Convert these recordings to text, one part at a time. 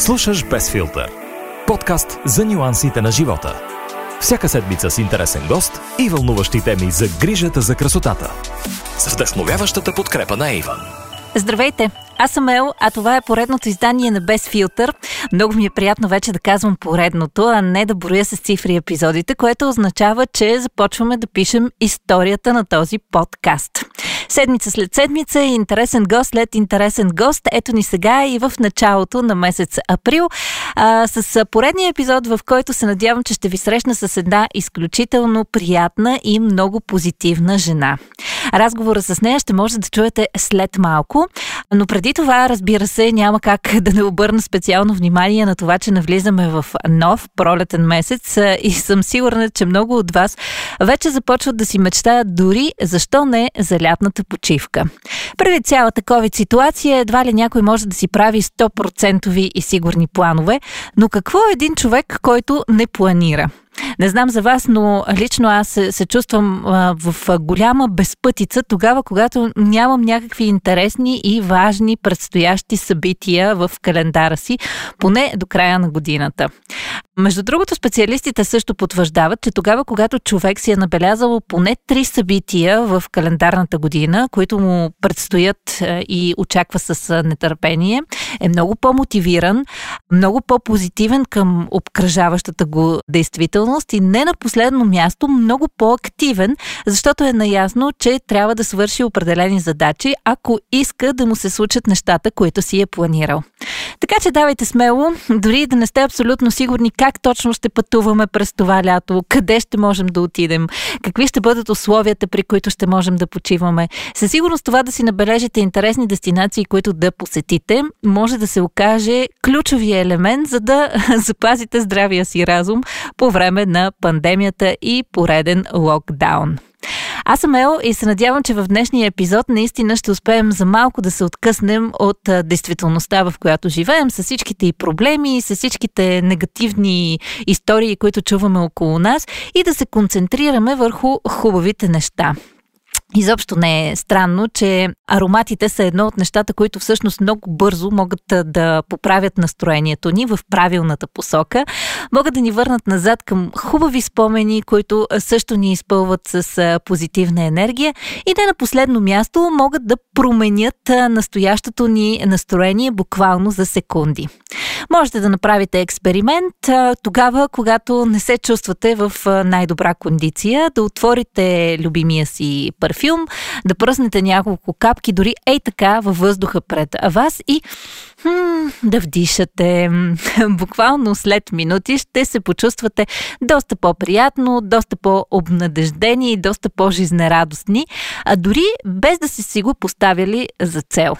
Слушаш Без филтър. Подкаст за нюансите на живота. Всяка седмица с интересен гост и вълнуващи теми за грижата за красотата. С вдъхновяващата подкрепа на Иван. Здравейте! Аз съм Ел, а това е поредното издание на Без филтър. Много ми е приятно вече да казвам поредното, а не да броя с цифри епизодите, което означава, че започваме да пишем историята на този подкаст. Седмица след седмица, интересен гост след интересен гост. Ето ни сега и в началото на месец април а, с поредния епизод, в който се надявам, че ще ви срещна с една изключително приятна и много позитивна жена. Разговора с нея ще може да чуете след малко, но преди това, разбира се, няма как да не обърна специално внимание на това, че навлизаме в нов пролетен месец и съм сигурна, че много от вас вече започват да си мечтаят дори, защо не, за лятната почивка. Преди цялата COVID ситуация, едва ли някой може да си прави 100% и сигурни планове, но какво е един човек, който не планира? Не знам за вас, но лично аз се, се чувствам в голяма безпътица тогава, когато нямам някакви интересни и важни предстоящи събития в календара си, поне до края на годината. Между другото, специалистите също потвърждават, че тогава, когато човек си е набелязал поне три събития в календарната година, които му предстоят и очаква с нетърпение, е много по-мотивиран, много по-позитивен към обкръжаващата го действителност и не на последно място много по-активен, защото е наясно, че трябва да свърши определени задачи, ако иска да му се случат нещата, които си е планирал. Така че давайте смело, дори да не сте абсолютно сигурни как точно ще пътуваме през това лято, къде ще можем да отидем, какви ще бъдат условията, при които ще можем да почиваме. Със сигурност това да си набележите интересни дестинации, които да посетите, може да се окаже ключовия елемент, за да запазите здравия си разум по време на пандемията и пореден локдаун. Аз съм Ел и се надявам, че в днешния епизод наистина ще успеем за малко да се откъснем от действителността, в която живеем, с всичките и проблеми, с всичките негативни истории, които чуваме около нас и да се концентрираме върху хубавите неща. Изобщо не е странно, че ароматите са едно от нещата, които всъщност много бързо могат да поправят настроението ни в правилната посока, могат да ни върнат назад към хубави спомени, които също ни изпълват с позитивна енергия и не на последно място могат да променят настоящото ни настроение буквално за секунди. Можете да направите експеримент тогава, когато не се чувствате в най-добра кондиция, да отворите любимия си парфюм, да пръснете няколко капки, дори ей така във въздуха пред вас и хм, да вдишате. Буквално след минути ще се почувствате доста по-приятно, доста по-обнадеждени и доста по-жизнерадостни, а дори без да си си го поставили за цел.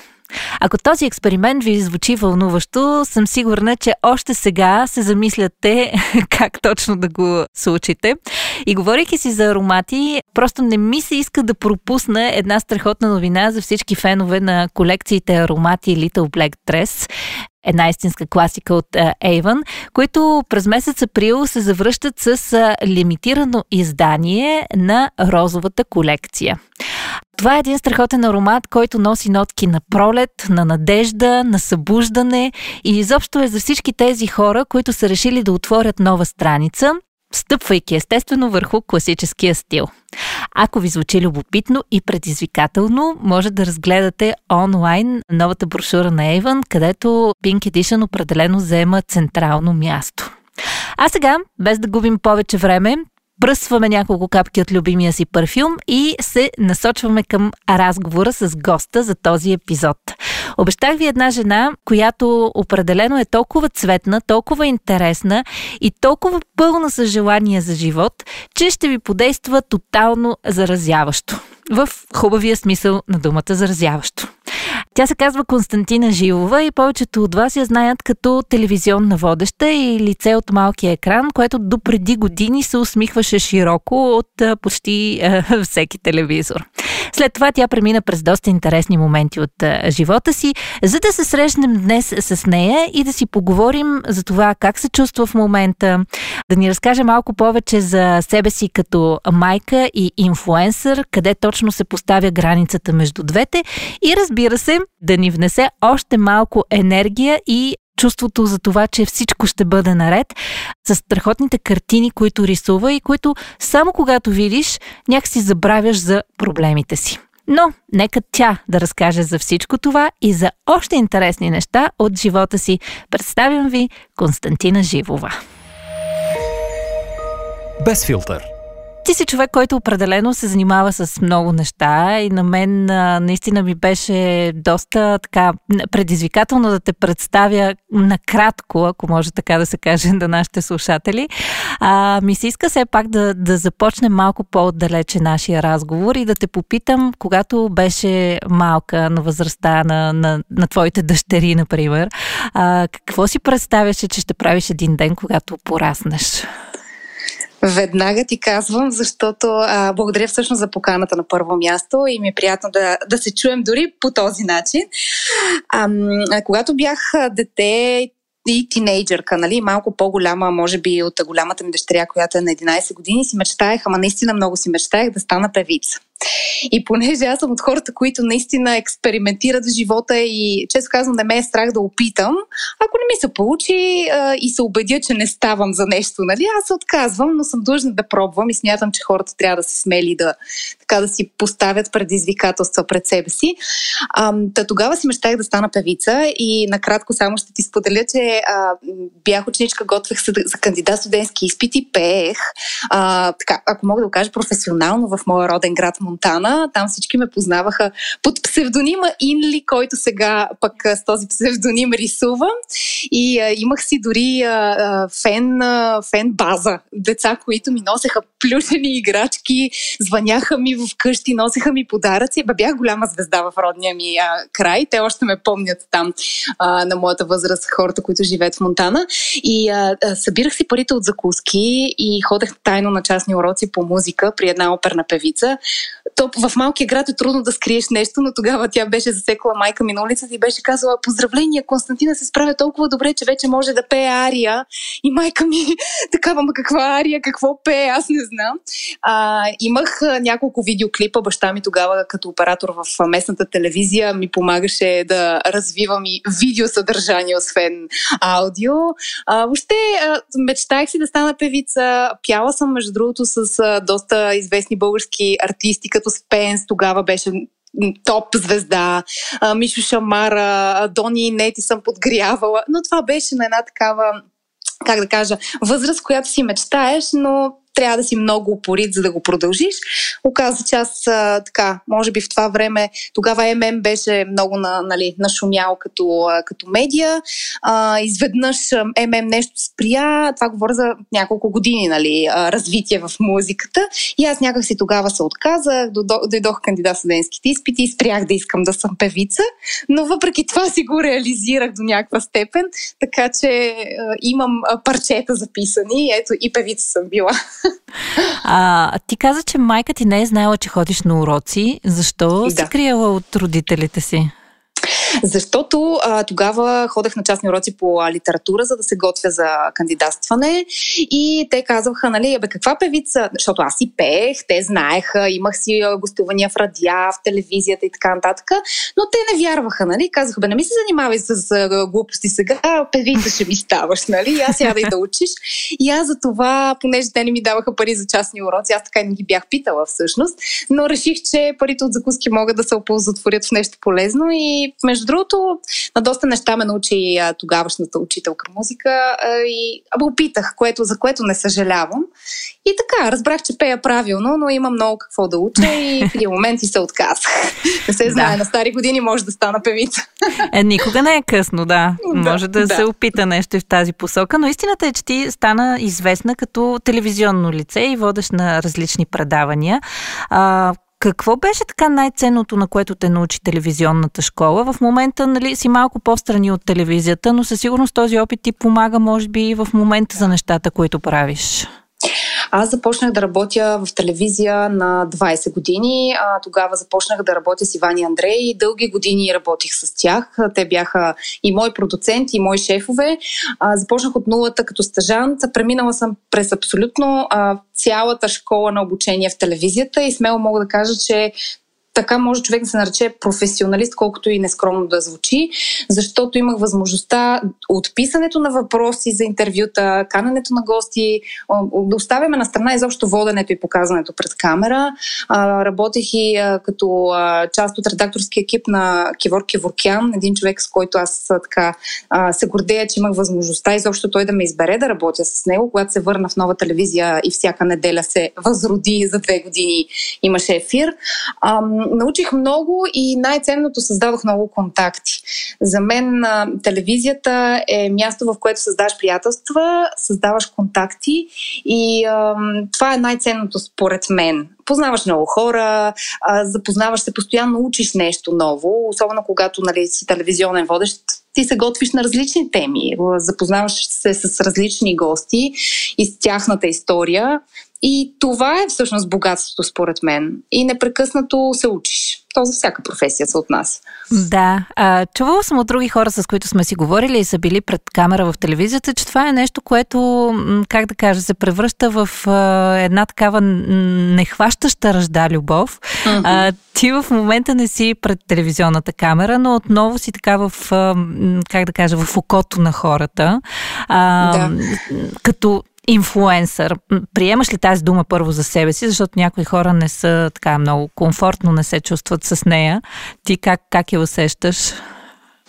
Ако този експеримент ви звучи вълнуващо, съм сигурна, че още сега се замисляте как точно да го случите. И говорейки си за аромати, просто не ми се иска да пропусна една страхотна новина за всички фенове на колекциите аромати Little Black Dress една истинска класика от Avon, които през месец април се завръщат с лимитирано издание на розовата колекция. Това е един страхотен аромат, който носи нотки на пролет, на надежда, на събуждане и изобщо е за всички тези хора, които са решили да отворят нова страница, стъпвайки естествено върху класическия стил. Ако ви звучи любопитно и предизвикателно, може да разгледате онлайн новата брошура на Avon, където Pink Edition определено взема централно място. А сега, без да губим повече време, пръсваме няколко капки от любимия си парфюм и се насочваме към разговора с госта за този епизод. Обещах ви една жена, която определено е толкова цветна, толкова интересна и толкова пълна с желание за живот, че ще ви подейства тотално заразяващо. В хубавия смисъл на думата заразяващо. Тя се казва Константина Жилова и повечето от вас я знаят като телевизионна водеща и лице от малкия екран, което до преди години се усмихваше широко от почти всеки телевизор. След това тя премина през доста интересни моменти от живота си, за да се срещнем днес с нея и да си поговорим за това как се чувства в момента, да ни разкаже малко повече за себе си като майка и инфуенсър, къде точно се поставя границата между двете и разбира се, да ни внесе още малко енергия и чувството за това, че всичко ще бъде наред, с страхотните картини, които рисува и които само когато видиш, някакси забравяш за проблемите си. Но нека тя да разкаже за всичко това и за още интересни неща от живота си. Представям ви Константина Живова. Без филтър – ти си човек, който определено се занимава с много неща и на мен наистина ми беше доста така предизвикателно да те представя накратко, ако може така да се каже на нашите слушатели. А, ми се иска все пак да, да започнем малко по-отдалече нашия разговор и да те попитам, когато беше малка на възрастта на, на, на твоите дъщери, например, а, какво си представяше, че ще правиш един ден, когато пораснеш? Веднага ти казвам, защото а, благодаря всъщност за поканата на първо място и ми е приятно да, да се чуем дори по този начин. А, а, когато бях дете и тинейджърка, нали, малко по-голяма, може би от голямата ми дъщеря, която е на 11 години, си мечтаях, ама наистина много си мечтаях да стана певица. И понеже аз съм от хората, които наистина експериментират в живота и често казвам, да ме е страх да опитам, ако не ми се получи а, и се убедя, че не ставам за нещо, нали, аз се отказвам, но съм длъжна да пробвам и смятам, че хората трябва да се смели да, така да си поставят предизвикателства пред себе си. А, та тогава си мечтах да стана певица и накратко само ще ти споделя, че а, бях ученичка, готвех се за кандидат студентски изпити, пеех, а, така, ако мога да го кажа професионално в моя роден град Монтана. Там всички ме познаваха под псевдонима Инли, който сега пък с този псевдоним рисувам. И а, имах си дори а, фен, а, фен база. Деца, които ми носеха плюшени играчки, звъняха ми в къщи, носеха ми подаръци. Ба бях голяма звезда в родния ми а, край. Те още ме помнят там а, на моята възраст, хората, които живеят в Монтана. И а, събирах си парите от закуски и ходех тайно на частни уроци по музика при една оперна певица то в малкия град е трудно да скриеш нещо, но тогава тя беше засекла майка ми на улицата и беше казала поздравления, Константина се справя толкова добре, че вече може да пее ария. И майка ми такава, ма каква ария, какво пее, аз не знам. А, имах няколко видеоклипа, баща ми тогава като оператор в местната телевизия ми помагаше да развивам и видеосъдържание, освен аудио. А, въобще мечтаях си да стана певица. Пяла съм, между другото, с а, доста известни български артисти, като Спенс тогава беше топ звезда, Мишо Шамара, Дони и Нети съм подгрявала, но това беше на една такава как да кажа, възраст, която си мечтаеш, но трябва да си много упорит, за да го продължиш. Оказа, че аз а, така, може би в това време, тогава ММ беше много на, нали, нашумял като, а, като медия. А, изведнъж ММ нещо спря, това говоря за няколко години, нали, а, развитие в музиката. И аз някак си тогава се отказах, дойдох кандидат студентските изпити и спрях да искам да съм певица, но въпреки това си го реализирах до някаква степен, така че а, имам парчета записани, ето и певица съм била. А, ти каза, че майка ти не е знаела, че ходиш на уроци. Защо да. си криела от родителите си? Защото а, тогава ходех на частни уроци по а, литература, за да се готвя за кандидатстване. И те казваха, нали, бе, каква певица, защото аз си пеех, те знаеха, имах си гостувания в радиа, в телевизията и така нататък, но те не вярваха, нали, казаха, бе, не ми се занимавай с а, глупости сега, певица ще ми ставаш, нали, аз сядай да учиш. И аз за това, понеже те не ми даваха пари за частни уроци, аз така и не ги бях питала всъщност, но реших, че парите от закуски могат да се оползотворят в нещо полезно и между между другото, на доста неща ме научи а, тогавашната учителка музика а, и абе опитах, което, за което не съжалявам. И така, разбрах, че пея правилно, но има много какво да уча и в един момент и се отказах. Не се знае, да. на стари години може да стана певица. Е, никога не е късно, да. да може да, да се опита нещо в тази посока, но истината е, че ти стана известна като телевизионно лице и водеш на различни предавания. А, какво беше така най-ценното, на което те научи телевизионната школа? В момента нали, си малко по-страни от телевизията, но със сигурност този опит ти помага, може би, и в момента за нещата, които правиш. Аз започнах да работя в телевизия на 20 години. А, тогава започнах да работя с Иван и Андрей и дълги години работих с тях. Те бяха и мои продуценти, и мои шефове. А, започнах от нулата като стажант. Преминала съм през абсолютно а, цялата школа на обучение в телевизията и смело мога да кажа, че така може човек да се нарече професионалист, колкото и нескромно да звучи, защото имах възможността от писането на въпроси за интервюта, канането на гости, да оставяме на страна изобщо воденето и показването пред камера. Работех и като част от редакторския екип на Кивор Кеворкян, един човек, с който аз така се гордея, че имах възможността изобщо той да ме избере да работя с него, когато се върна в нова телевизия и всяка неделя се възроди за две години имаше ефир научих много и най-ценното създадох много контакти. За мен а, телевизията е място, в което създаваш приятелства, създаваш контакти и а, това е най-ценното според мен. Познаваш много хора, а, запознаваш се, постоянно учиш нещо ново, особено когато нали, си телевизионен водещ, ти се готвиш на различни теми, запознаваш се с различни гости и с тяхната история. И това е всъщност богатството, според мен. И непрекъснато се учиш. То за всяка професия се отнася. Да. А, чувала съм от други хора, с които сме си говорили и са били пред камера в телевизията, че това е нещо, което, как да кажа, се превръща в а, една такава нехващаща ръжда любов. Uh-huh. А, ти в момента не си пред телевизионната камера, но отново си така в, а, как да кажа, в окото на хората. А, да. Като инфлуенсър. Приемаш ли тази дума първо за себе си, защото някои хора не са така много комфортно, не се чувстват с нея. Ти как, как я усещаш?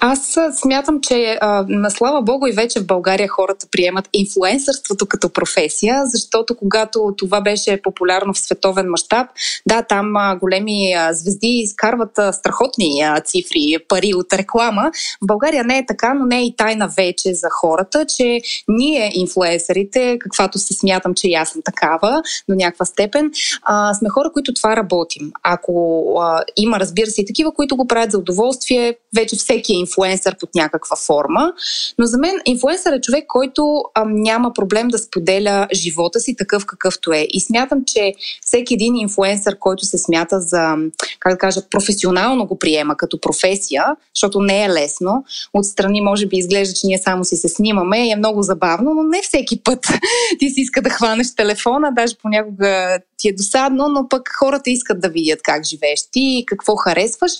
Аз смятам, че на слава Богу и вече в България хората приемат инфлуенсърството като професия, защото когато това беше популярно в световен мащаб, да, там големи звезди изкарват страхотни цифри, пари от реклама. В България не е така, но не е и тайна вече за хората, че ние, инфлуенсърите, каквато се смятам, че и аз съм такава до някаква степен, сме хора, които това работим. Ако има, разбира се, и такива, които го правят за удоволствие, вече всеки е инфлуенсър под някаква форма. Но за мен инфлуенсър е човек, който а, няма проблем да споделя живота си такъв какъвто е. И смятам, че всеки един инфлуенсър, който се смята за, как да кажа, професионално го приема като професия, защото не е лесно. Отстрани може би изглежда, че ние само си се снимаме и е много забавно, но не всеки път ти си иска да хванеш телефона, даже понякога ти е досадно, но пък хората искат да видят как живееш ти какво харесваш.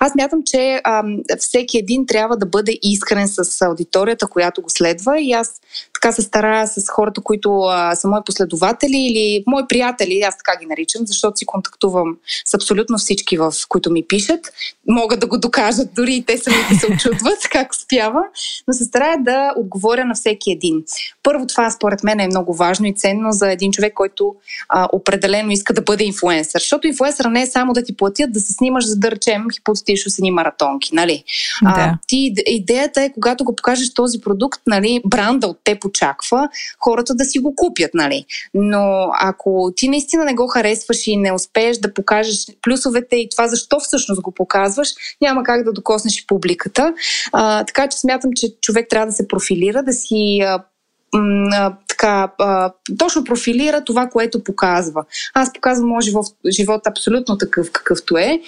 Аз мятам, че а, всеки един трябва да бъде искрен с аудиторията, която го следва. И аз така се старая с хората, които а, са мои последователи или мои приятели, аз така ги наричам, защото си контактувам с абсолютно всички, в които ми пишат. Могат да го докажат, дори и те самите се очудват как успява, но се старая да отговоря на всеки един. Първо, това според мен е много важно и ценно за един човек, който а, определено иска да бъде инфлуенсър. Защото инфлуенсър не е само да ти платят, да се снимаш, за да речем, хипотетично с едни маратонки. Нали? Да. А, ти, идеята е, когато го покажеш този продукт, нали, бранда от теб очаква хората да си го купят. Нали? Но ако ти наистина не го харесваш и не успееш да покажеш плюсовете и това защо всъщност го показваш, няма как да докоснеш и публиката. А, така че смятам, че човек трябва да се профилира, да си а, така, точно профилира това, което показва. Аз показвам моят живот, живот абсолютно такъв, какъвто е.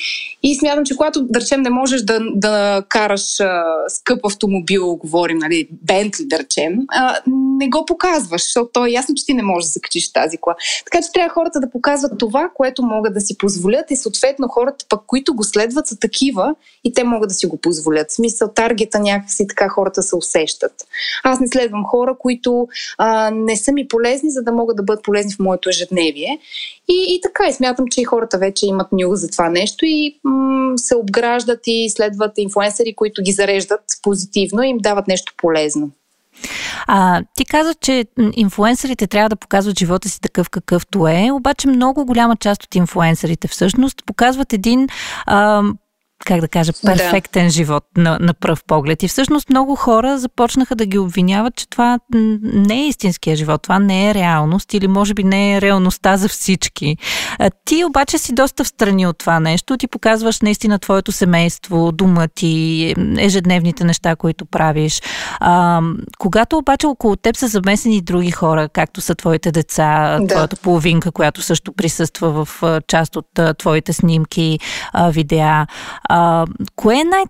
И смятам, че когато, да речем, не можеш да, да караш а, скъп автомобил, говорим, нали, Бентли, да речем, а, не го показваш, защото то е ясно, че ти не можеш да закачиш тази кола. Така че трябва хората да показват това, което могат да си позволят и съответно хората пък, които го следват, са такива и те могат да си го позволят. В смисъл, таргета някакси така хората се усещат. Аз не следвам хора, които а, не са ми полезни, за да могат да бъдат полезни в моето ежедневие. И, и така, и смятам, че и хората вече имат нюх за това нещо и м- се обграждат и следват инфлуенсъри, които ги зареждат позитивно и им дават нещо полезно. А, ти каза, че инфлуенсърите трябва да показват живота си такъв какъвто е, обаче много голяма част от инфлуенсърите всъщност показват един а, как да кажа, перфектен да. живот на, на пръв поглед. И всъщност много хора започнаха да ги обвиняват, че това не е истинския живот, това не е реалност или може би не е реалността за всички. А, ти обаче си доста в страни от това нещо. Ти показваш наистина твоето семейство, дума ти, ежедневните неща, които правиш. А, когато обаче около теб са замесени други хора, както са твоите деца, да. твоята половинка, която също присъства в част от твоите снимки, видеа, а, кое е най-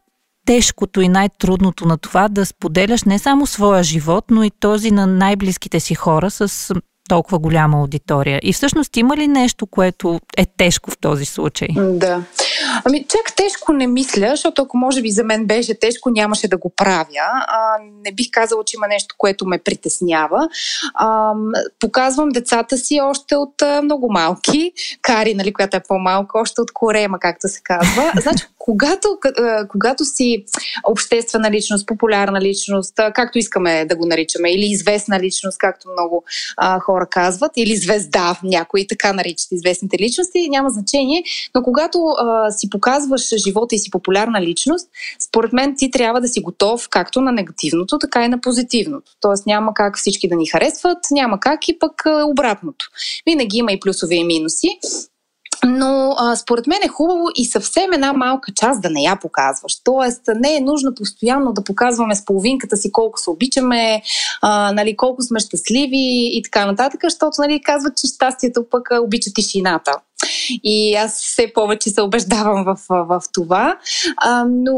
тежкото и най-трудното на това да споделяш не само своя живот, но и този на най-близките си хора с толкова голяма аудитория. И всъщност има ли нещо, което е тежко в този случай? Да. Ами, чак тежко не мисля, защото ако може би за мен беше тежко, нямаше да го правя. А, не бих казала, че има нещо, което ме притеснява. А, показвам децата си още от а, много малки. Кари, нали, която е по-малка, още от корема, както се казва. Значи, когато, когато си обществена личност, популярна личност, както искаме да го наричаме, или известна личност, както много а, хора казват, или звезда, някои така наричат известните личности, няма значение, но когато а, си показваш живота и си популярна личност, според мен ти трябва да си готов както на негативното, така и на позитивното. Тоест няма как всички да ни харесват, няма как и пък обратното. Винаги има и плюсове и минуси. Но а, според мен е хубаво и съвсем една малка част да не я показваш. Тоест, не е нужно постоянно да показваме с половинката си колко се обичаме, а, нали, колко сме щастливи и така нататък, защото нали, казват, че щастието пък обича тишината. И аз все повече се убеждавам в, в, в това. А, но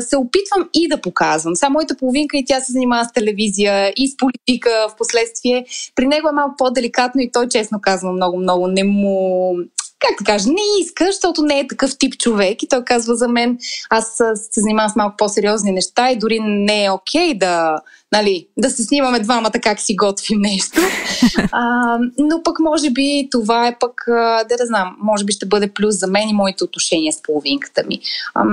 се опитвам и да показвам. Само моята половинка и тя се занимава с телевизия и с политика в последствие. При него е малко по-деликатно и той, честно казвам, много-много не му как да кажа, не иска, защото не е такъв тип човек. И той казва за мен, аз се занимавам с малко по-сериозни неща и дори не е окей okay да, нали, да се снимаме двамата как си готвим нещо. А, но пък може би това е пък, да да знам, може би ще бъде плюс за мен и моите отношения с половинката ми. А,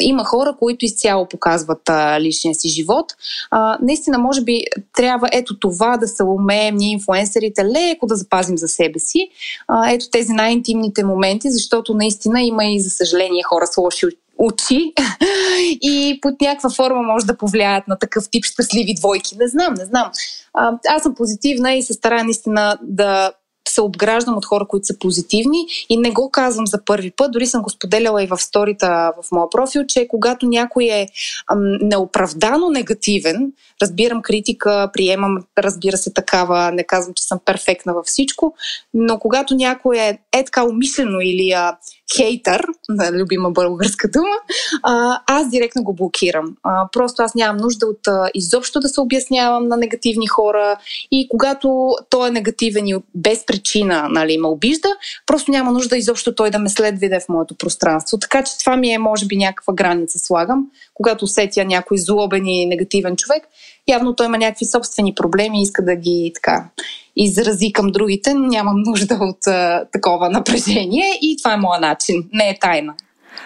има хора, които изцяло показват а, личния си живот. А, наистина, може би трябва ето това да се умеем ние инфуенсерите леко да запазим за себе си. А, ето тези най-интимните моменти, защото наистина има и за съжаление хора с лоши очи и под някаква форма може да повлияят на такъв тип щастливи двойки. Не знам, не знам. А, аз съм позитивна и се старая наистина да се обграждам от хора, които са позитивни и не го казвам за първи път. Дори съм го споделяла и в сторита в моя профил, че когато някой е ам, неоправдано негативен, разбирам критика, приемам, разбира се, такава, не казвам, че съм перфектна във всичко, но когато някой е, е така умишлено или а, хейтър, любима българска дума, аз директно го блокирам. Просто аз нямам нужда от изобщо да се обяснявам на негативни хора и когато той е негативен и без причина нали, ме обижда, просто няма нужда изобщо той да ме следва в моето пространство. Така че това ми е, може би, някаква граница слагам, когато усетя някой злобен и негативен човек. Явно той има някакви собствени проблеми и иска да ги така изрази към другите, нямам нужда от а, такова напрежение и това е моят начин. Не е тайна.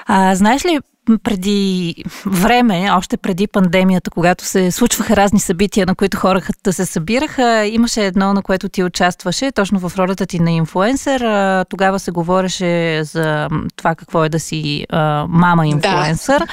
А, знаеш ли, преди време, още преди пандемията, когато се случваха разни събития, на които хората се събираха, имаше едно, на което ти участваше, точно в ролята ти на инфуенсър. Тогава се говореше за това какво е да си а, мама инфуенсър. Да.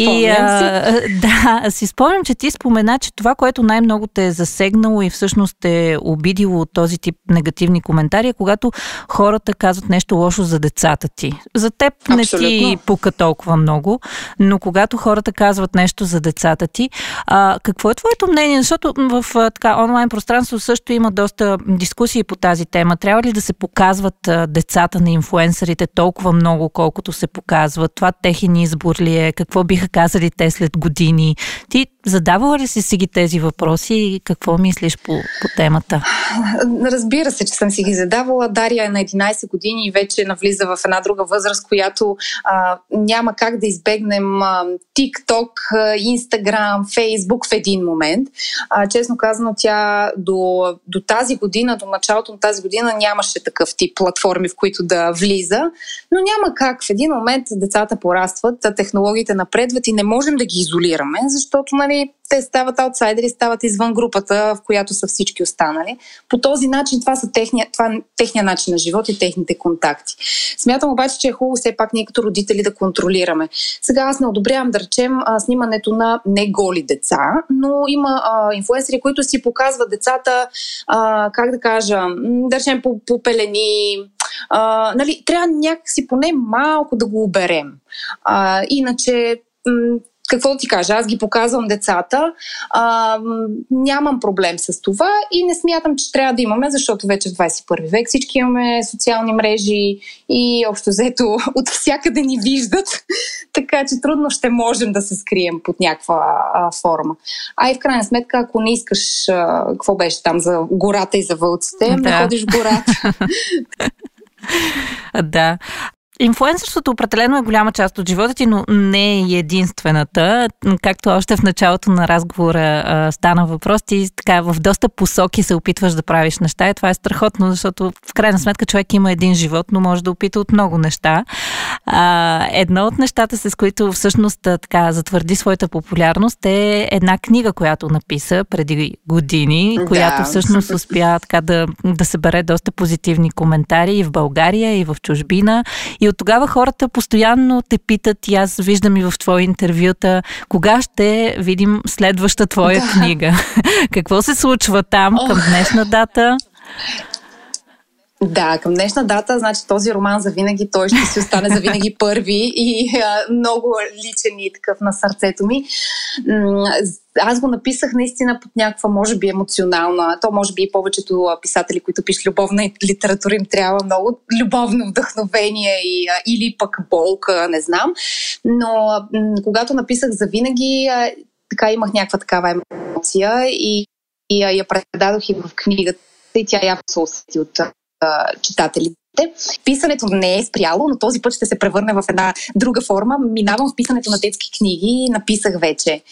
И а, да, си спомням, че ти спомена, че това, което най-много те е засегнало и всъщност е обидило от този тип негативни коментари, е когато хората казват нещо лошо за децата ти. За теб Абсолютно. не ти пука толкова много но когато хората казват нещо за децата ти, а, какво е твоето мнение? Защото в а, така онлайн пространство също има доста дискусии по тази тема. Трябва ли да се показват а, децата на инфуенсърите толкова много, колкото се показват? Това техен избор ли е? Какво биха казали те след години? Ти задавала ли си си ги тези въпроси и какво мислиш по, по темата? Разбира се, че съм си ги задавала. Дария е на 11 години и вече навлиза в една друга възраст, която а, няма как да избегнем а, TikTok, Instagram, Facebook в един момент. А, честно казано, тя до, до тази година, до началото на тази година нямаше такъв тип платформи, в които да влиза, но няма как. В един момент децата порастват, технологиите напредват и не можем да ги изолираме, защото нали, те стават аутсайдери, стават извън групата, в която са всички останали. По този начин това са техния, това, техния начин на живот и техните контакти. Смятам обаче, че е хубаво все пак ние като родители да контролираме. Сега аз не одобрявам да речем снимането на не голи деца, но има а, инфуенсери, които си показват децата, а, как да кажа, да речем по, по пелени, а, нали, трябва някакси поне малко да го оберем. А, иначе какво ти кажа, аз ги показвам децата, а, нямам проблем с това и не смятам, че трябва да имаме, защото вече в 21 век всички имаме социални мрежи и общо взето от всякъде ни виждат, така че трудно ще можем да се скрием под някаква а, форма. А и в крайна сметка, ако не искаш, а, какво беше там за гората и за вълците, да. не ходиш в гората. да. Инфлуенсърството определено е голяма част от живота ти, но не е единствената. Както още в началото на разговора а, стана въпрос, ти така в доста посоки се опитваш да правиш неща и това е страхотно, защото в крайна сметка човек има един живот, но може да опита от много неща. А, едно от нещата, с които всъщност така затвърди своята популярност е една книга, която написа преди години, да. която всъщност успя така да, да събере доста позитивни коментари и в България, и в чужбина. И от тогава хората постоянно те питат, и аз виждам и в твои интервюта, кога ще видим следваща твоя да. книга. Какво се случва там към днешна дата? Да, към днешна дата, значи този роман за винаги, той ще си остане за винаги първи и а, много личен и такъв на сърцето ми. Аз го написах наистина под някаква, може би, емоционална. То може би и повечето писатели, които пишат любовна литература, им трябва много любовно вдъхновение и, а, или пък болка, не знам. Но м- когато написах за винаги, а, така имах някаква такава емоция и, и а, я предадох и в книгата и тя явно се усети от читателите. Писането не е спряло, но този път ще се превърне в една друга форма. Минавам в писането на детски книги написах вече.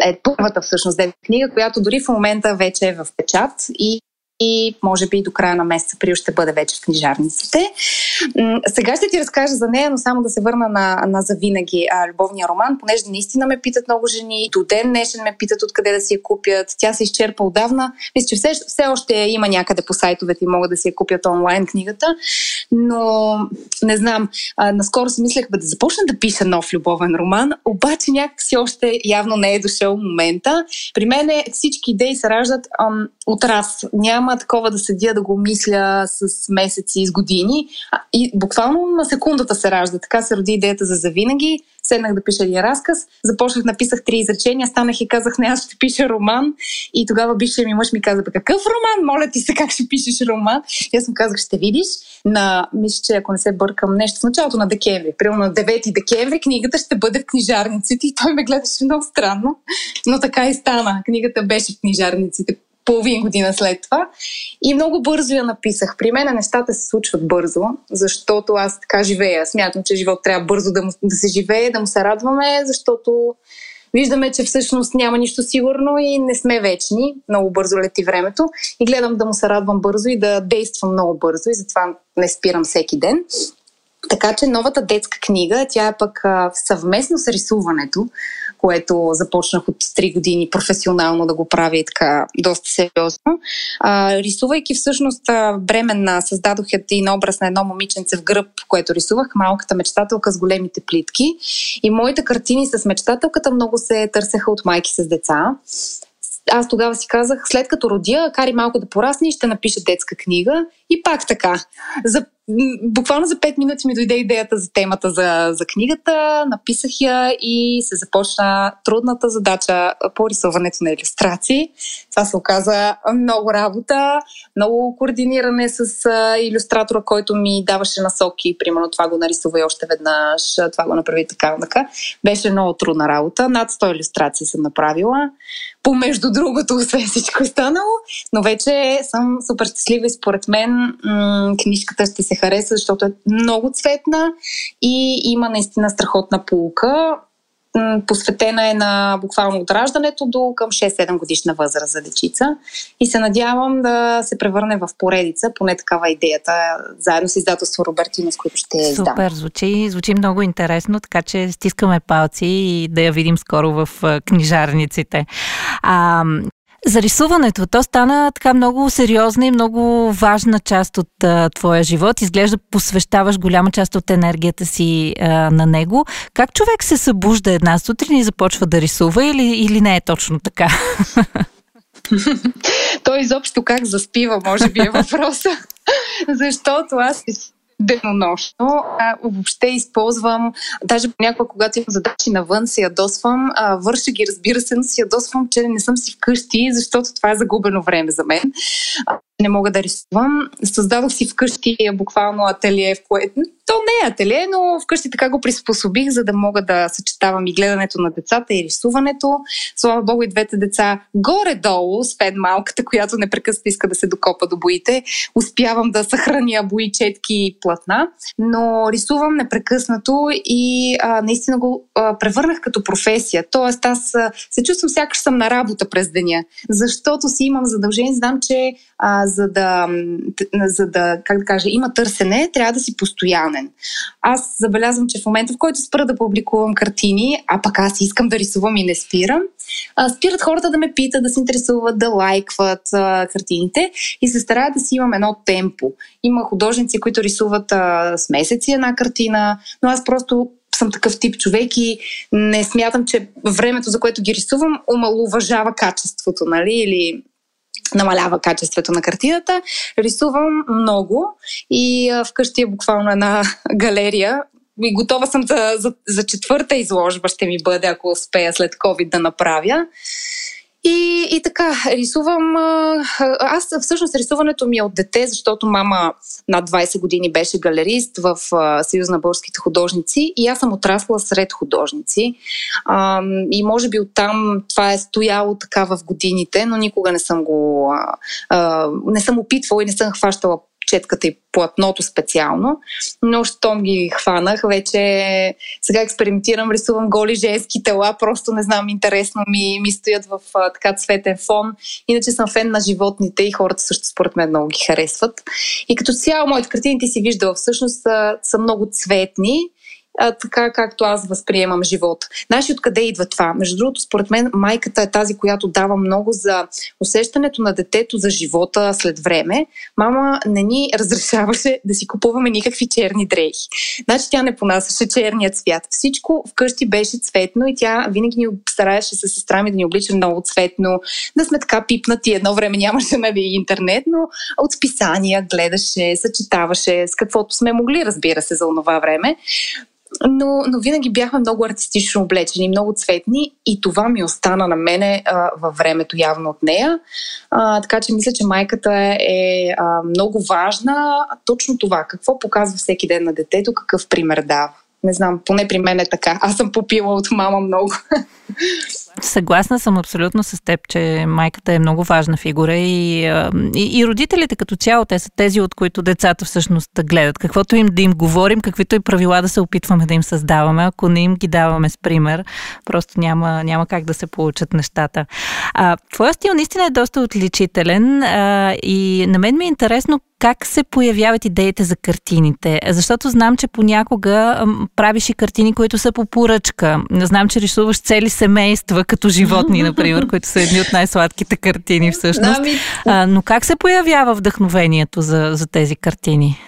Е първата всъщност детска книга, която дори в момента вече е в печат и и може би до края на месеца април ще бъде вече в книжарниците. Сега ще ти разкажа за нея, но само да се върна на, на завинаги а, любовния роман, понеже наистина ме питат много жени, до ден днешен ме питат откъде да си я купят. Тя се изчерпа отдавна. Мисля, че все, все още има някъде по сайтовете и могат да си я купят онлайн книгата, но не знам. А, наскоро си мислех да започна да пиша нов любовен роман, обаче някак си още явно не е дошъл момента. При мен всички идеи се раждат ам, от раз. Няма такова да седя да го мисля с месеци с години. И буквално на секундата се ражда. Така се роди идеята за завинаги. Седнах да пиша един разказ, започнах, написах три изречения, станах и казах, не, аз ще пиша роман. И тогава бившия ми мъж ми каза, какъв роман? Моля ти се, как ще пишеш роман? И аз му казах, ще видиш. На, мисля, че ако не се бъркам, нещо в началото на декември, примерно на 9 декември, книгата ще бъде в книжарниците. И той ме гледаше много странно, но така и стана. Книгата беше в книжарниците половин година след това. И много бързо я написах. При мен нещата се случват бързо, защото аз така живея. Смятам, че живот трябва бързо да, му, да се живее, да му се радваме, защото виждаме, че всъщност няма нищо сигурно и не сме вечни. Много бързо лети времето. И гледам да му се радвам бързо и да действам много бързо и затова не спирам всеки ден. Така че новата детска книга, тя е пък а, съвместно с рисуването което започнах от 3 години професионално да го правя и така доста сериозно. А, рисувайки всъщност бременна, създадох един образ на едно момиченце в гръб, което рисувах, малката мечтателка с големите плитки. И моите картини с мечтателката много се търсеха от майки с деца аз тогава си казах, след като родя, кари малко да порасне и ще напиша детска книга. И пак така. За буквално за 5 минути ми дойде идеята за темата за, за книгата, написах я и се започна трудната задача по рисуването на иллюстрации. Това се оказа много работа, много координиране с а, иллюстратора, който ми даваше насоки. Примерно това го нарисува и още веднъж, това го направи така. Беше много трудна работа. Над 100 иллюстрации съм направила. Помежду другото, освен всичко е станало, но вече съм супер щастлива и според мен книжката ще се хареса, защото е много цветна и има наистина страхотна полука. Посветена е на буквално от раждането до към 6-7 годишна възраст за дечица. И се надявам да се превърне в поредица, поне такава идеята, заедно с издателство Робертино, с което ще издам. Супер, звучи, звучи много интересно, така че стискаме палци и да я видим скоро в книжарниците. А, за рисуването. То стана така много сериозна и много важна част от а, твоя живот. Изглежда посвещаваш голяма част от енергията си а, на него. Как човек се събужда една сутрин и започва да рисува или, или не е точно така? Той изобщо как заспива, може би е въпроса. Защото аз денонощно. А, въобще използвам, даже понякога, когато имам задачи навън, се ядосвам. А, върша ги, разбира се, но се ядосвам, че не съм си вкъщи, защото това е загубено време за мен. А, не мога да рисувам. Създадох си вкъщи буквално ателие, в което то не е ателие, но вкъщи така го приспособих, за да мога да съчетавам и гледането на децата и рисуването. Слава Богу и двете деца горе-долу, с Фен малката, която непрекъснато иска да се докопа до боите. Успявам да съхраня бои, четки платна, но рисувам непрекъснато и а, наистина го а, превърнах като професия. Тоест аз а, се чувствам сякаш съм на работа през деня, защото си имам задължение, знам, че а, за, да, за да, как да кажа, има търсене, трябва да си постоянен. Аз забелязвам, че в момента, в който спра да публикувам картини, а пък аз искам да рисувам и не спирам, а, спират хората да ме питат, да се интересуват, да лайкват а, картините и се стараят да си имам едно темпо. Има художници, които рисуват а, с месеци една картина, но аз просто съм такъв тип човек и не смятам, че времето, за което ги рисувам, омалуважава качеството, нали? Или намалява качеството на картината. Рисувам много и вкъщи е буквално една галерия. И готова съм за, за, за четвърта изложба ще ми бъде, ако успея след COVID да направя. И, и така, рисувам. Аз всъщност рисуването ми е от дете, защото мама над 20 години беше галерист в Съюз на българските художници и аз съм отрасла сред художници. И може би оттам това е стояло така в годините, но никога не съм го. Не съм опитвала и не съм хващала четката и платното специално, но щом ги хванах, вече сега експериментирам, рисувам голи женски тела, просто не знам, интересно ми, ми стоят в а, така цветен фон. Иначе съм фен на животните и хората също според мен много ги харесват. И като цяло моите картини ти си виждала всъщност са, са много цветни а, така както аз възприемам живота. Знаеш откъде идва това? Между другото, според мен майката е тази, която дава много за усещането на детето за живота след време. Мама не ни разрешаваше да си купуваме никакви черни дрехи. Значи тя не понасяше черния цвят. Всичко вкъщи беше цветно и тя винаги ни стараеше с сестра ми да ни облича много цветно, да сме така пипнати. Едно време нямаше нали, интернет, но от списания гледаше, съчетаваше с каквото сме могли, разбира се, за това време но, но винаги бяхме много артистично облечени, много цветни и това ми остана на мене а, във времето явно от нея. А, така че мисля, че майката е, а, много важна. Точно това, какво показва всеки ден на детето, какъв пример дава. Не знам, поне при мен е така. Аз съм попила от мама много. Съгласна съм абсолютно с теб, че майката е много важна фигура и, и, и родителите като цяло, те са тези, от които децата всъщност да гледат. Каквото им да им говорим, каквито и правила да се опитваме да им създаваме, ако не им ги даваме с пример, просто няма, няма как да се получат нещата. А, твоя стил наистина е доста отличителен а, и на мен ми е интересно как се появяват идеите за картините? Защото знам, че понякога правиш и картини, които са по поръчка. Знам, че рисуваш цели семейства, като животни, например, които са едни от най-сладките картини всъщност. Ами, а, но как се появява вдъхновението за, за тези картини?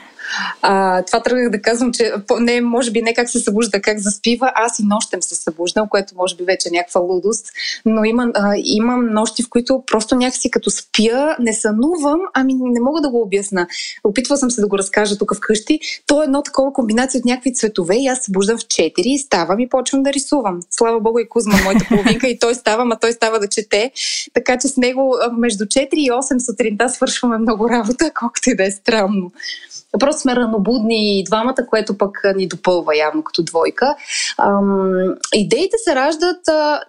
А, това тръгнах да казвам, че не, може би не как се събужда, как заспива. Аз и нощем се събуждам, което може би вече е някаква лудост, но има, а, имам нощи, в които просто някакси като спя, не сънувам, ами не мога да го обясна. Опитвала съм се да го разкажа тук вкъщи. То е едно такова комбинация от някакви цветове и аз събуждам в 4, ставам и почвам да рисувам. Слава Богу и Кузма, моята половинка, и той става, а той става да чете. Така че с него между 4 и 8 сутринта свършваме много работа, колкото и да е странно. Просто сме ранобудни и двамата, което пък ни допълва явно като двойка. Ам, идеите се раждат,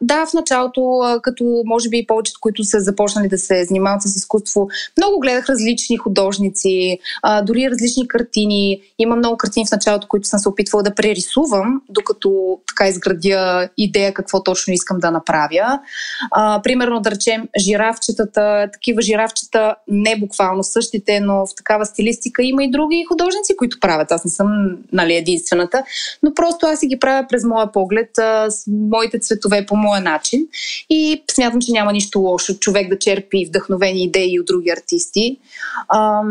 да, в началото, като може би повечето, които са започнали да се занимават с изкуство, много гледах различни художници, а, дори различни картини. Има много картини в началото, които съм се опитвала да прерисувам, докато така изградя идея какво точно искам да направя. А, примерно, да речем, жирафчетата, такива жирафчета, не буквално същите, но в такава стилистика има и други художници, които правят. Аз не съм нали, единствената, но просто аз си ги правя през моя поглед, а, с моите цветове по моя начин. И смятам, че няма нищо лошо човек да черпи вдъхновени идеи от други артисти. А,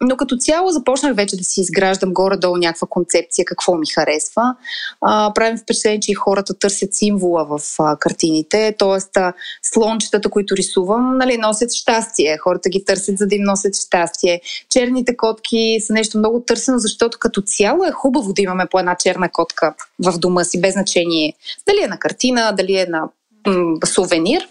но като цяло започнах вече да си изграждам горе-долу някаква концепция, какво ми харесва. А, правим впечатление, че и хората търсят символа в а, картините, т.е. слончетата, които рисувам, нали, носят щастие. Хората ги търсят, за да им носят щастие. Черните котки са нещо много много търсено, защото като цяло е хубаво да имаме по една черна котка в дома си, без значение дали е на картина, дали е на м- сувенир.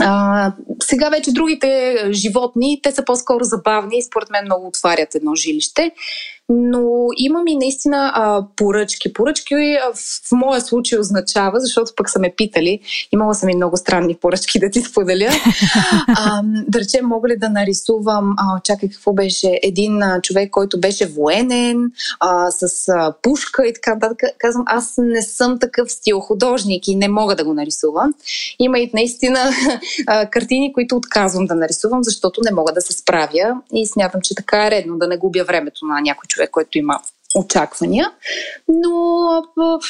А, сега вече другите животни, те са по-скоро забавни и според мен много отварят едно жилище но имам и наистина а, поръчки. Поръчки а, в, моя случай означава, защото пък са ме питали, имала съм и много странни поръчки да ти споделя. А, да речем, мога ли да нарисувам, а, чакай какво беше, един а, човек, който беше военен, а, с а, пушка и така нататък. Казвам, аз не съм такъв стил художник и не мога да го нарисувам. Има и наистина а, картини, които отказвам да нарисувам, защото не мога да се справя и смятам, че така е редно да не губя времето на някой човек, който има очаквания, но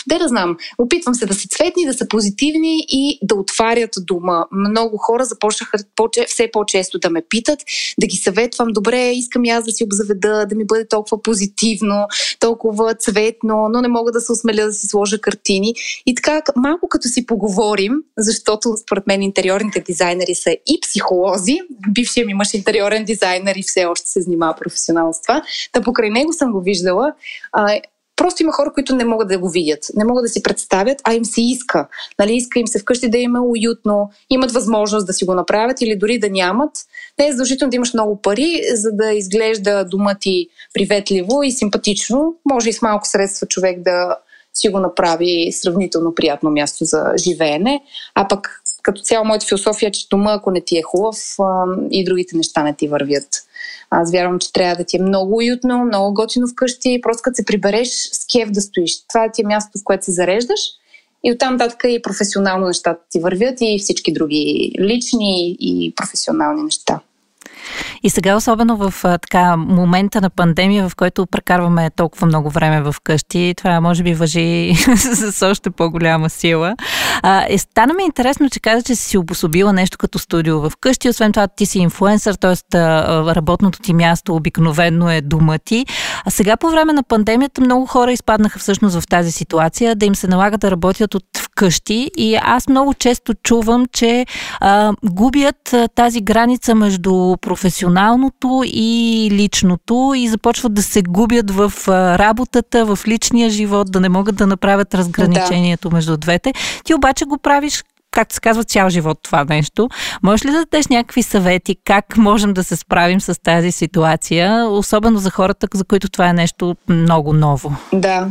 де да знам, опитвам се да са цветни, да са позитивни и да отварят дома. Много хора започнаха все по-често да ме питат, да ги съветвам, добре, искам и аз да си обзаведа, да ми бъде толкова позитивно, толкова цветно, но не мога да се осмеля да си сложа картини. И така, малко като си поговорим, защото според мен интериорните дизайнери са и психолози, бившия ми мъж интериорен дизайнер и все още се занимава професионално с това, да покрай него съм го виждала а, просто има хора, които не могат да го видят, не могат да си представят, а им се иска. Нали, иска им се вкъщи да има уютно, имат възможност да си го направят или дори да нямат. Не е задължително да имаш много пари, за да изглежда дома ти приветливо и симпатично. Може и с малко средства човек да си го направи сравнително приятно място за живеене. А пък като цяло моята философия е, че дома, ако не ти е хубав, и другите неща не ти вървят аз вярвам, че трябва да ти е много уютно, много готино вкъщи, просто като се прибереш с кев да стоиш. Това ти е място, в което се зареждаш и оттам нататък и професионално нещата ти вървят и всички други лични и професионални неща. И сега, особено в така момента на пандемия, в който прекарваме толкова много време в къщи, това може би въжи с още по-голяма сила. А, е, стана ми интересно, че каза, че си обособила нещо като студио в къщи. Освен това, ти си инфлуенсър, т.е. работното ти място обикновено е дома ти. А сега по време на пандемията много хора изпаднаха всъщност в тази ситуация, да им се налага да работят от вкъщи и аз много често чувам, че а, губят а, тази граница между професионалното и личното и започват да се губят в а, работата, в личния живот, да не могат да направят разграничението да. между двете. Ти обаче го правиш както се казва, цял живот това нещо. Можеш ли да дадеш някакви съвети как можем да се справим с тази ситуация, особено за хората, за които това е нещо много ново? Да,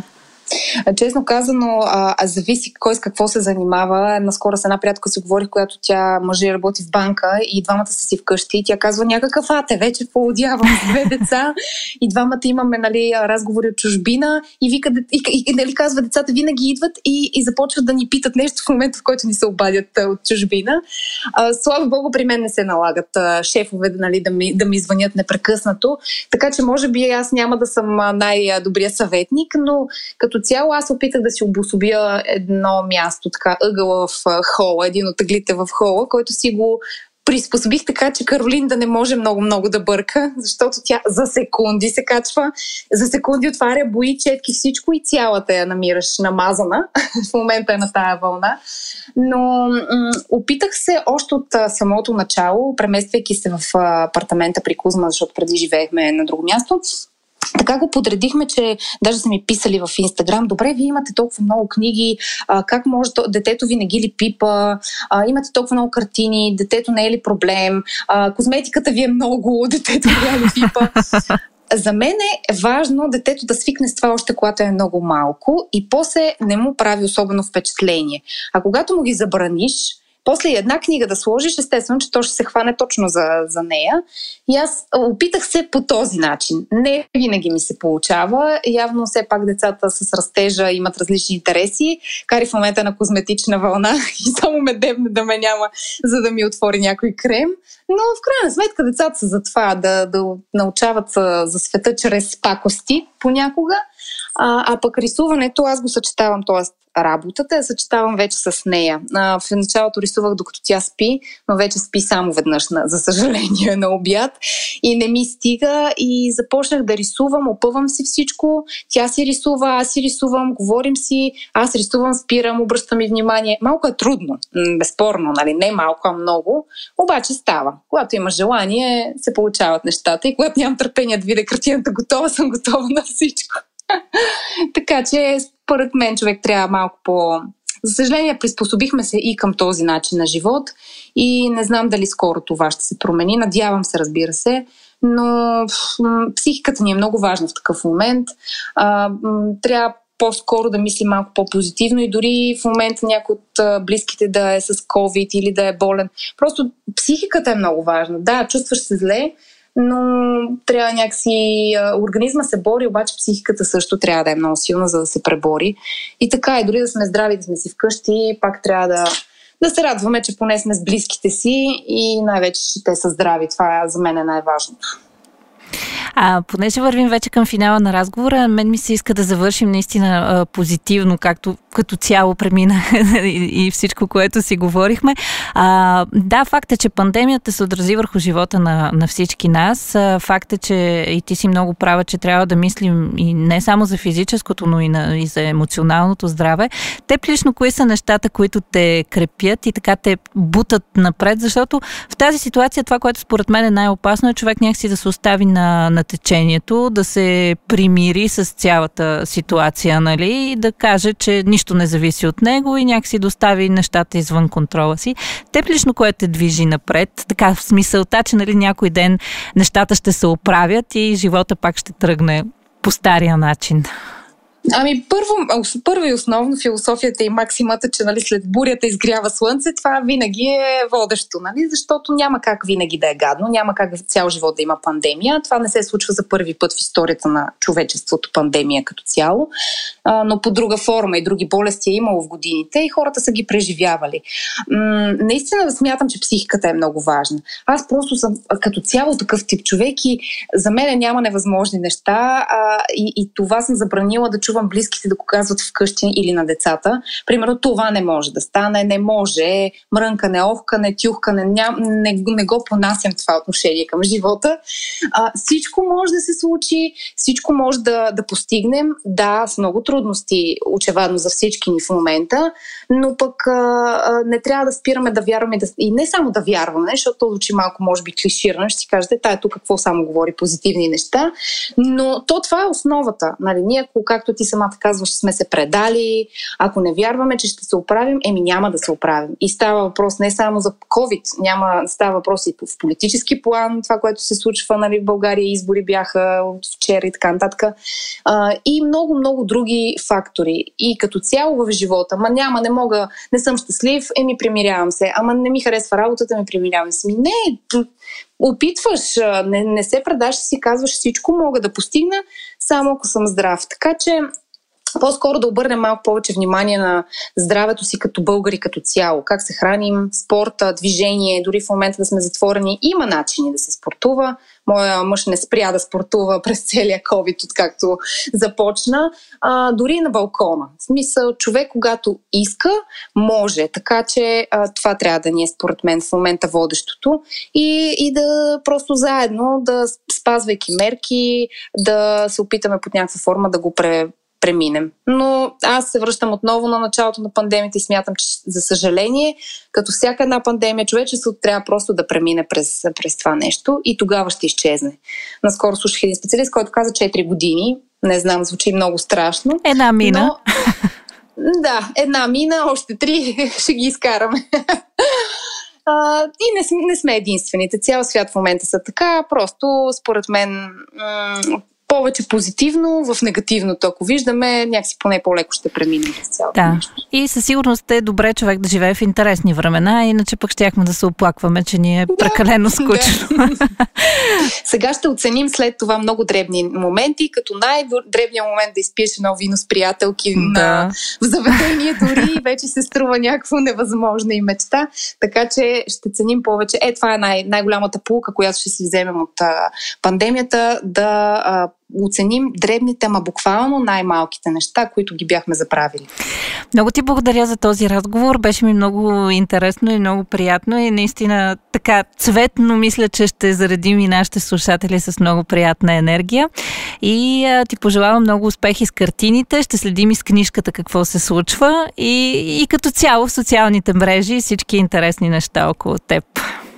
Честно казано, а, а зависи кой с какво се занимава. Наскоро с една приятелка си говорих, която тя мъже работи в банка и двамата са си вкъщи. И тя казва някакъв ате, вече поудявам две деца и двамата имаме нали, разговори от чужбина и, вика, и, и, и нали, казва, децата винаги идват и, и започват да ни питат нещо в момента, в който ни се обадят от чужбина. А, слава Богу, при мен не се налагат а, шефове нали, да, ми, да ми звънят непрекъснато. Така че може би аз няма да съм най-добрия съветник, но като цяло аз опитах да си обособя едно място, така ъгъла в хола, един от ъглите в хола, който си го приспособих така, че Каролин да не може много-много да бърка, защото тя за секунди се качва, за секунди отваря бои, четки, всичко и цялата я намираш намазана. в момента е на тая вълна. Но м- опитах се още от а, самото начало, премествайки се в а, апартамента при Кузма, защото преди живеехме на друго място, така го подредихме, че даже са ми писали в Инстаграм, добре, вие имате толкова много книги, а, как може детето ви не ги ли пипа, а, имате толкова много картини, детето не е ли проблем, а, козметиката ви е много, детето не е ли пипа. За мен е важно детето да свикне с това още когато е много малко и после не му прави особено впечатление. А когато му ги забраниш, после една книга да сложиш, естествено, че то ще се хване точно за, за нея. И аз опитах се по този начин. Не винаги ми се получава. Явно все пак децата с растежа имат различни интереси. Кари в момента на козметична вълна и само ме дебне да ме няма, за да ми отвори някой крем. Но в крайна сметка децата са за това да, да научават за света чрез пакости понякога. А, а пък рисуването аз го съчетавам, т.е работата, я съчетавам вече с нея. А, в началото рисувах докато тя спи, но вече спи само веднъж, на, за съжаление, на обяд. И не ми стига и започнах да рисувам, опъвам си всичко, тя си рисува, аз си рисувам, говорим си, аз рисувам, спирам, обръщам и внимание. Малко е трудно, безспорно, нали? не малко, а много, обаче става. Когато има желание, се получават нещата и когато нямам търпение да видя картината готова, съм готова на всичко. така че, според мен, човек трябва малко по... За съжаление, приспособихме се и към този начин на живот и не знам дали скоро това ще се промени. Надявам се, разбира се, но психиката ни е много важна в такъв момент. А, трябва по-скоро да мисли малко по-позитивно и дори в момента някой от близките да е с COVID или да е болен. Просто психиката е много важна. Да, чувстваш се зле, но трябва някакси... Организма се бори, обаче психиката също трябва да е много силна, за да се пребори. И така, и дори да сме здрави, да сме си вкъщи, пак трябва да, да се радваме, че поне сме с близките си и най-вече, че те са здрави. Това за мен е най-важното. А понеже вървим вече към финала на разговора, мен ми се иска да завършим наистина а, позитивно, както като цяло премина и, и всичко, което си говорихме. А, да, факт е, че пандемията се отрази върху живота на, на всички нас. А, факт е, че и ти си много права, че трябва да мислим и не само за физическото, но и, на, и за емоционалното здраве. Те лично кои са нещата, които те крепят и така те бутат напред, защото в тази ситуация това, което според мен е най-опасно, е човек някакси да се остави на, на течението, да се примири с цялата ситуация, нали, и да каже, че нищо не зависи от него и някакси достави нещата извън контрола си. Теб лично кое те движи напред, така в смисълта, че нали, някой ден нещата ще се оправят и живота пак ще тръгне по стария начин. Ами първо, първо и основно философията и максимата, че нали, след бурята изгрява слънце, това винаги е водещо, нали? защото няма как винаги да е гадно, няма как цял живот да има пандемия. Това не се случва за първи път в историята на човечеството, пандемия като цяло, а, но по друга форма и други болести е имало в годините и хората са ги преживявали. М- наистина смятам, че психиката е много важна. Аз просто съм като цяло такъв тип човек и за мен няма невъзможни неща а, и, и това съм забранила да чувам близките да го казват вкъщи или на децата. Примерно това не може да стане, не може, мрънкане, овкане, тюхкане, ням, не, не го понасям това отношение към живота. А, всичко може да се случи, всичко може да, да постигнем. Да, с много трудности, очевадно за всички ни в момента, но пък а, а, не трябва да спираме да вярваме да, и не само да вярваме, защото звучи малко може би клиширано, ще си кажете, тая тук какво само говори позитивни неща, но то това е основата. Нали? Ние, ако, както ти самата казваш, сме се предали, ако не вярваме, че ще се оправим, еми няма да се оправим. И става въпрос не само за COVID, няма, става въпрос и в политически план, това, което се случва нали, в България, избори бяха от вчера и така нататък. И много, много други фактори. И като цяло в живота, ма няма, не мога, не съм щастлив, еми примирявам се, ама не ми харесва работата, ми примирявам се. Ми не, опитваш, не, не се предаш и си казваш всичко мога да постигна, само ако съм здрав. Така че по-скоро да обърнем малко повече внимание на здравето си като българи като цяло. Как се храним, спорта, движение, дори в момента да сме затворени. Има начини да се спортува. Моя мъж не спря да спортува през целия COVID, откакто започна. А, дори на балкона. В смисъл, човек, когато иска, може. Така че а, това трябва да ни е, според мен, в момента водещото. И, и да просто заедно, да спазвайки мерки, да се опитаме под някаква форма да го пре, преминем. Но аз се връщам отново на началото на пандемията и смятам, че за съжаление, като всяка една пандемия, човечеството трябва просто да премине през, през това нещо и тогава ще изчезне. Наскоро слушах един специалист, който каза 4 години. Не знам, звучи много страшно. Една мина. Но... Да, една мина, още три ще ги изкараме. А, и не, не сме единствените. Цял свят в момента са така. Просто, според мен, повече позитивно в негативното. Ако виждаме, някакси поне по-леко ще преминем през цялото да. нещо. И със сигурност е добре човек да живее в интересни времена, иначе пък щяхме да се оплакваме, че ни е да, прекалено скучно. Да. Сега ще оценим след това много дребни моменти, като най-дребният момент да изпиеш едно вино с приятелки да. на, в заведение, дори вече се струва някакво невъзможна и мечта. Така че ще ценим повече. Е, това е най- най-голямата полука, която ще си вземем от а, пандемията, да а, оценим дребните, ама буквално най-малките неща, които ги бяхме заправили. Много ти благодаря за този разговор. Беше ми много интересно и много приятно и наистина така цветно мисля, че ще заредим и нашите слушатели с много приятна енергия. И а, ти пожелавам много успехи с картините. Ще следим и с книжката какво се случва и, и като цяло в социалните мрежи всички интересни неща около теб.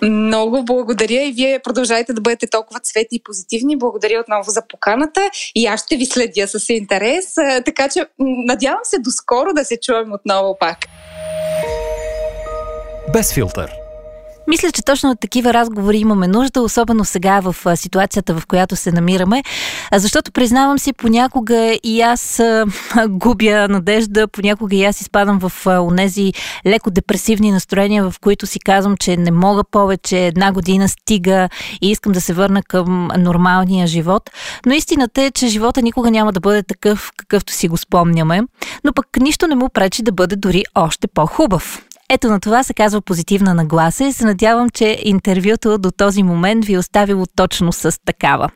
Много благодаря и вие продължайте да бъдете толкова цветни и позитивни. Благодаря отново за поканата и аз ще ви следя с интерес. Така че надявам се до скоро да се чуем отново пак. Без филтър мисля, че точно от такива разговори имаме нужда, особено сега в ситуацията, в която се намираме, защото признавам си, понякога и аз губя надежда, понякога и аз изпадам в онези леко депресивни настроения, в които си казвам, че не мога повече, една година стига и искам да се върна към нормалния живот. Но истината е, че живота никога няма да бъде такъв, какъвто си го спомняме, но пък нищо не му пречи да бъде дори още по-хубав. Ето на това се казва позитивна нагласа и се надявам, че интервюто до този момент ви е оставило точно с такава.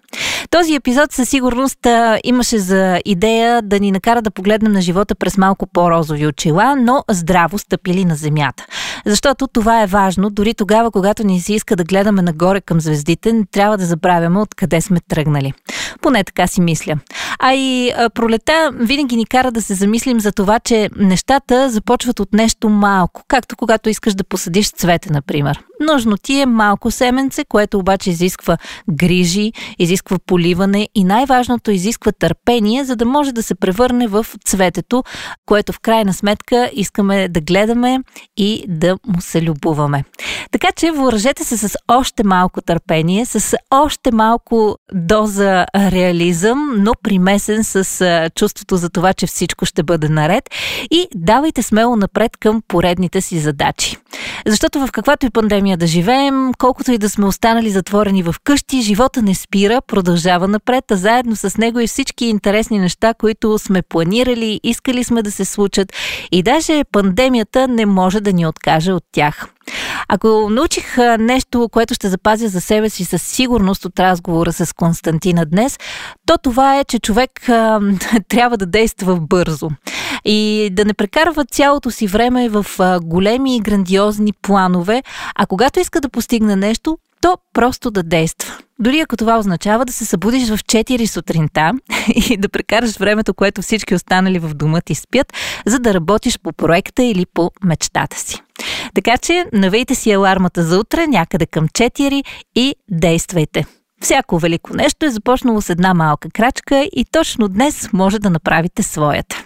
Този епизод със сигурност имаше за идея да ни накара да погледнем на живота през малко по-розови очила, но здраво стъпили на земята. Защото това е важно, дори тогава, когато ни се иска да гледаме нагоре към звездите, не трябва да забравяме откъде сме тръгнали. Поне така си мисля. А и пролета винаги ни кара да се замислим за това, че нещата започват от нещо малко, както когато искаш да посадиш цвете, например. Нужно ти е малко семенце, което обаче изисква грижи, изисква поливане и най-важното изисква търпение, за да може да се превърне в цветето, което в крайна сметка искаме да гледаме и да му се любуваме. Така че въоръжете се с още малко търпение, с още малко доза реализъм, но примесен с чувството за това, че всичко ще бъде наред и давайте смело напред към поредните си задачи. Защото в каквато и пандемия да живеем, колкото и да сме останали затворени в къщи, живота не спира, продължава напред, а заедно с него и всички интересни неща, които сме планирали, искали сме да се случат и даже пандемията не може да ни откаже от тях. Ако научих нещо, което ще запазя за себе си със сигурност от разговора с Константина днес, то това е, че човек трябва да действа бързо. И да не прекарва цялото си време в големи и грандиозни планове, а когато иска да постигне нещо, то просто да действа. Дори ако това означава да се събудиш в 4 сутринта и да прекараш времето, което всички останали в дома ти спят, за да работиш по проекта или по мечтата си. Така че навейте си алармата за утре някъде към 4 и действайте. Всяко велико нещо е започнало с една малка крачка и точно днес може да направите своята.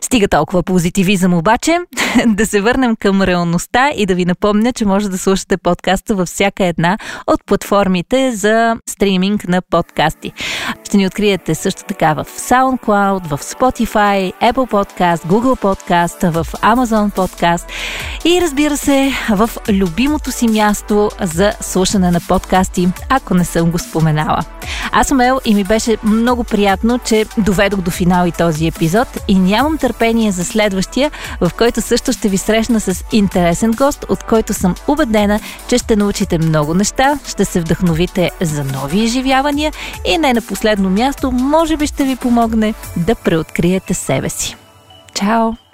Стига толкова позитивизъм обаче, да се върнем към реалността и да ви напомня, че може да слушате подкаста във всяка една от платформите за стриминг на подкасти. Ще ни откриете също така в SoundCloud, в Spotify, Apple Podcast, Google Podcast, в Amazon Podcast и разбира се в любимото си място за слушане на подкасти, ако не съм го споменала. Аз съм Ел и ми беше много приятно, че доведох до финал и този епизод и нямам търпение за следващия, в който също ще ви срещна с интересен гост, от който съм убедена, че ще научите много неща, ще се вдъхновите за нови изживявания и не на последно място, може би ще ви помогне да преоткриете себе си. Чао!